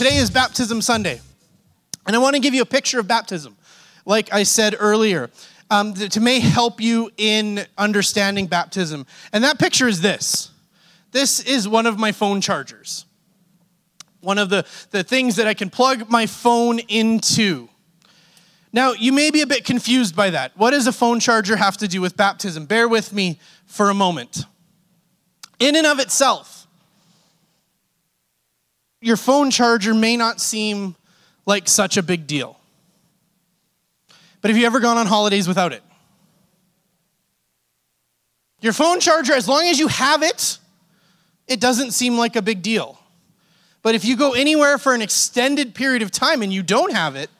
Today is Baptism Sunday. And I want to give you a picture of baptism, like I said earlier, um, to may help you in understanding baptism. And that picture is this this is one of my phone chargers, one of the, the things that I can plug my phone into. Now, you may be a bit confused by that. What does a phone charger have to do with baptism? Bear with me for a moment. In and of itself, your phone charger may not seem like such a big deal. But have you ever gone on holidays without it? Your phone charger, as long as you have it, it doesn't seem like a big deal. But if you go anywhere for an extended period of time and you don't have it,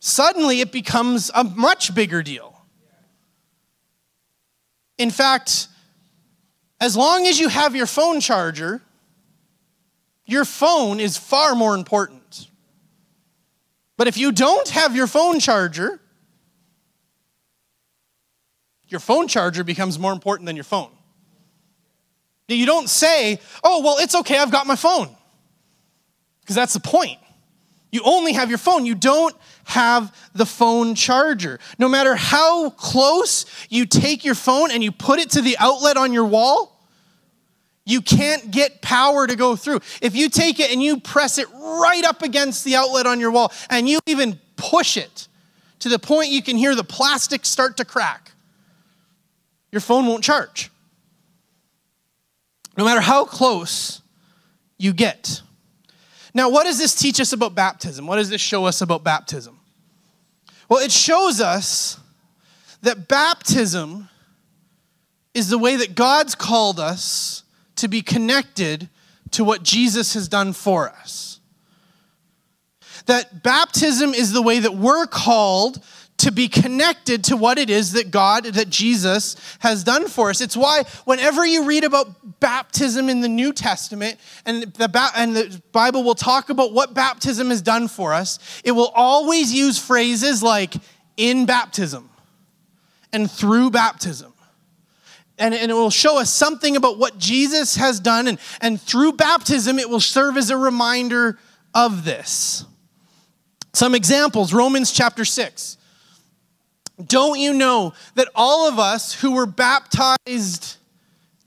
suddenly it becomes a much bigger deal. In fact, as long as you have your phone charger, your phone is far more important. But if you don't have your phone charger, your phone charger becomes more important than your phone. Now you don't say, oh, well, it's okay, I've got my phone. Because that's the point. You only have your phone. You don't have the phone charger. No matter how close you take your phone and you put it to the outlet on your wall, you can't get power to go through. If you take it and you press it right up against the outlet on your wall and you even push it to the point you can hear the plastic start to crack, your phone won't charge. No matter how close you get. Now, what does this teach us about baptism? What does this show us about baptism? Well, it shows us that baptism is the way that God's called us to be connected to what Jesus has done for us. That baptism is the way that we're called to be connected to what it is that God, that Jesus has done for us. It's why whenever you read about baptism in the New Testament and the, and the Bible will talk about what baptism has done for us, it will always use phrases like in baptism and through baptism and, and it will show us something about what Jesus has done. And, and through baptism, it will serve as a reminder of this. Some examples Romans chapter 6. Don't you know that all of us who were baptized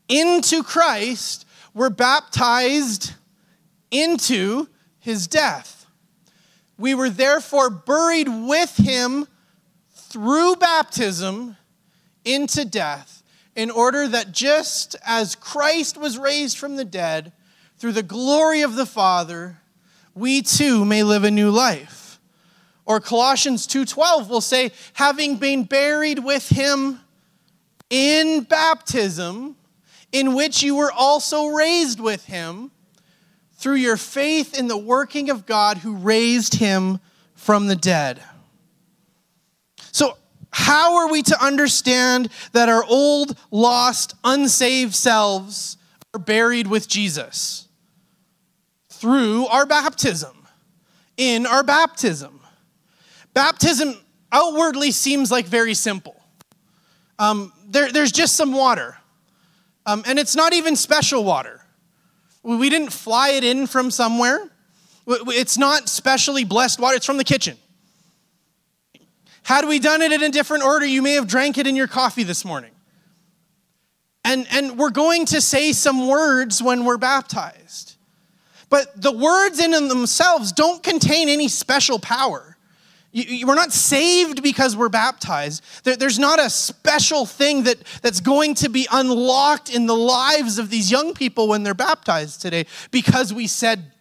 into Christ were baptized into his death? We were therefore buried with him through baptism into death in order that just as Christ was raised from the dead through the glory of the Father, we too may live a new life. Or Colossians 2:12 will say, having been buried with him in baptism, in which you were also raised with him through your faith in the working of God who raised him from the dead. How are we to understand that our old, lost, unsaved selves are buried with Jesus? Through our baptism. In our baptism. Baptism outwardly seems like very simple. Um, there, there's just some water, um, and it's not even special water. We didn't fly it in from somewhere. It's not specially blessed water, it's from the kitchen. Had we done it in a different order, you may have drank it in your coffee this morning. And, and we're going to say some words when we're baptized. But the words in themselves don't contain any special power. You, you, we're not saved because we're baptized. There, there's not a special thing that, that's going to be unlocked in the lives of these young people when they're baptized today because we said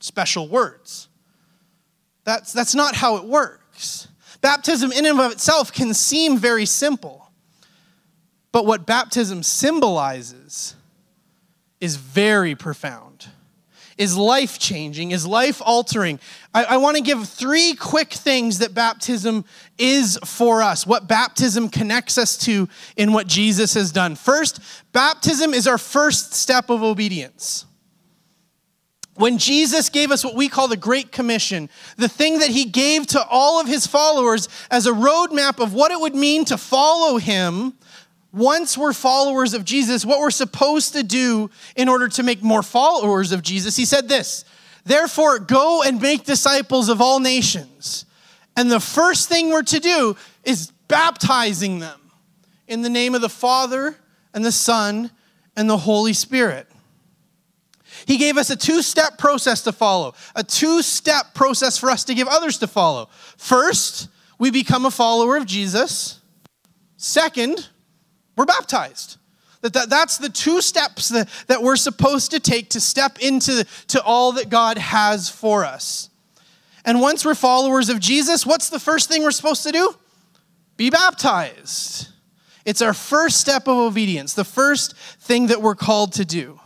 special words. That's, that's not how it works. Baptism, in and of itself, can seem very simple. But what baptism symbolizes is very profound, is life changing, is life altering. I, I want to give three quick things that baptism is for us, what baptism connects us to in what Jesus has done. First, baptism is our first step of obedience. When Jesus gave us what we call the Great Commission, the thing that he gave to all of his followers as a roadmap of what it would mean to follow him once we're followers of Jesus, what we're supposed to do in order to make more followers of Jesus, he said this Therefore, go and make disciples of all nations. And the first thing we're to do is baptizing them in the name of the Father and the Son and the Holy Spirit. He gave us a two step process to follow, a two step process for us to give others to follow. First, we become a follower of Jesus. Second, we're baptized. That, that, that's the two steps that, that we're supposed to take to step into to all that God has for us. And once we're followers of Jesus, what's the first thing we're supposed to do? Be baptized. It's our first step of obedience, the first thing that we're called to do.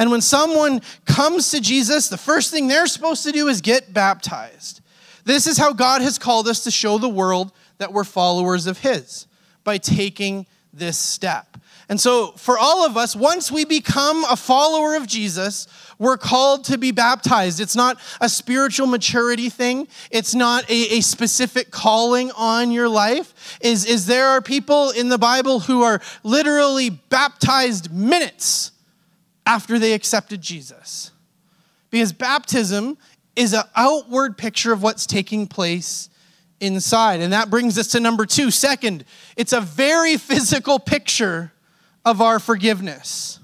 And when someone comes to Jesus, the first thing they're supposed to do is get baptized. This is how God has called us to show the world that we're followers of His by taking this step. And so, for all of us, once we become a follower of Jesus, we're called to be baptized. It's not a spiritual maturity thing. It's not a, a, specific calling on your life. Is, is there are people in the Bible who are literally baptized minutes after they accepted Jesus. Because baptism is an outward picture of what's taking place inside. And that brings us to number two. Second, it's a very physical picture of our forgiveness.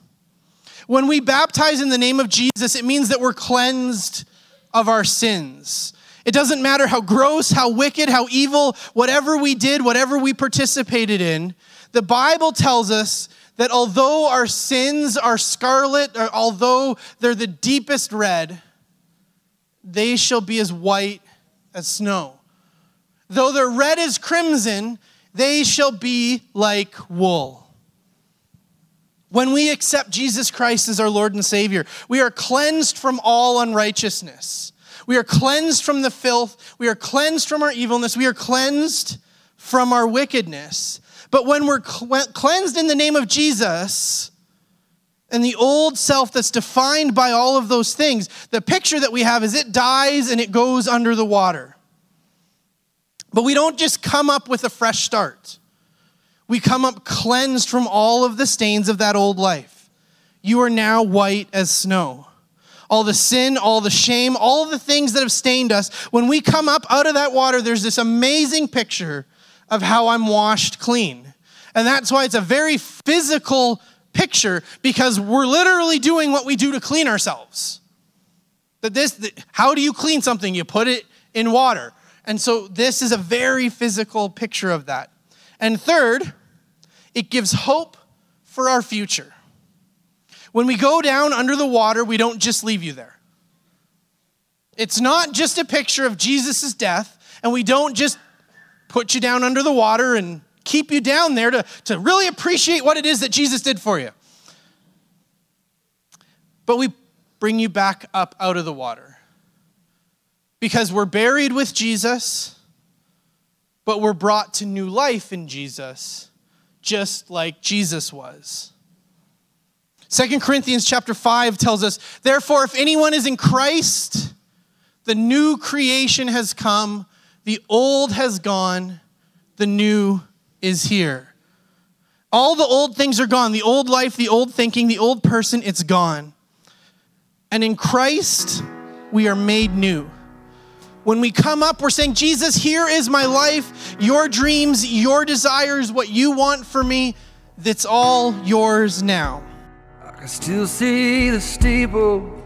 When we baptize in the name of Jesus, it means that we're cleansed of our sins. It doesn't matter how gross, how wicked, how evil, whatever we did, whatever we participated in, the Bible tells us that although our sins are scarlet, or although they're the deepest red, they shall be as white as snow. Though they're red as crimson, they shall be like wool. When we accept Jesus Christ as our Lord and Savior, we are cleansed from all unrighteousness. We are cleansed from the filth. We are cleansed from our evilness. We are cleansed from our wickedness. But when we're cleansed in the name of Jesus, and the old self that's defined by all of those things, the picture that we have is it dies and it goes under the water. But we don't just come up with a fresh start. We come up cleansed from all of the stains of that old life. You are now white as snow. All the sin, all the shame, all the things that have stained us, when we come up out of that water, there's this amazing picture of how I'm washed clean. And that's why it's a very physical picture because we're literally doing what we do to clean ourselves. That this how do you clean something? You put it in water. And so this is a very physical picture of that. And third, it gives hope for our future. When we go down under the water, we don't just leave you there. It's not just a picture of Jesus' death, and we don't just put you down under the water and keep you down there to, to really appreciate what it is that Jesus did for you. But we bring you back up out of the water because we're buried with Jesus, but we're brought to new life in Jesus, just like Jesus was. Second Corinthians chapter 5 tells us, therefore, if anyone is in Christ, the new creation has come the old has gone, the new is here. All the old things are gone. The old life, the old thinking, the old person, it's gone. And in Christ, we are made new. When we come up, we're saying, Jesus, here is my life, your dreams, your desires, what you want for me. That's all yours now. I can still see the steeple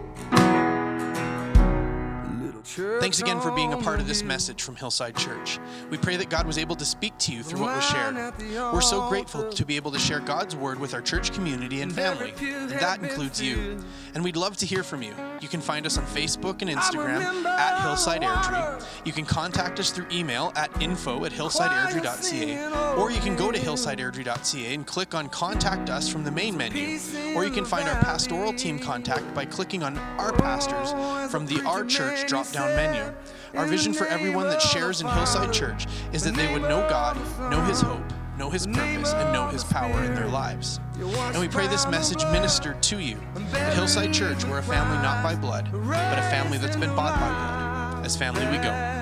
Thanks again for being a part of this message from Hillside Church. We pray that God was able to speak to you through what was shared. We're so grateful to be able to share God's word with our church community and family, and that includes you. And we'd love to hear from you. You can find us on Facebook and Instagram at Hillside Airdrie. You can contact us through email at info at hillsideairdrie.ca, or you can go to hillsideairdrie.ca and click on Contact Us from the main menu, or you can find our pastoral team contact by clicking on Our Pastors from the Our Church drop down menu. Our vision for everyone that shares in Hillside Church is that they would know God, know His hope, know His purpose, and know His power in their lives. And we pray this message ministered to you. At Hillside Church, we're a family not by blood, but a family that's been bought by blood. As family, we go.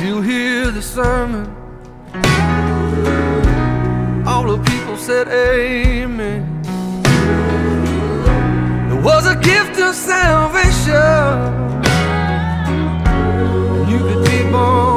Still hear the sermon. All the people said amen. Was a gift of salvation. You could be born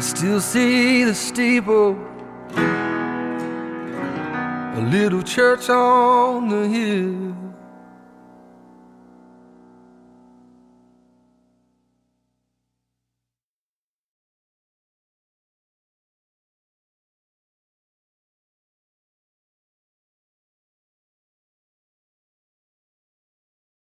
I still see the steeple, a little church on the hill.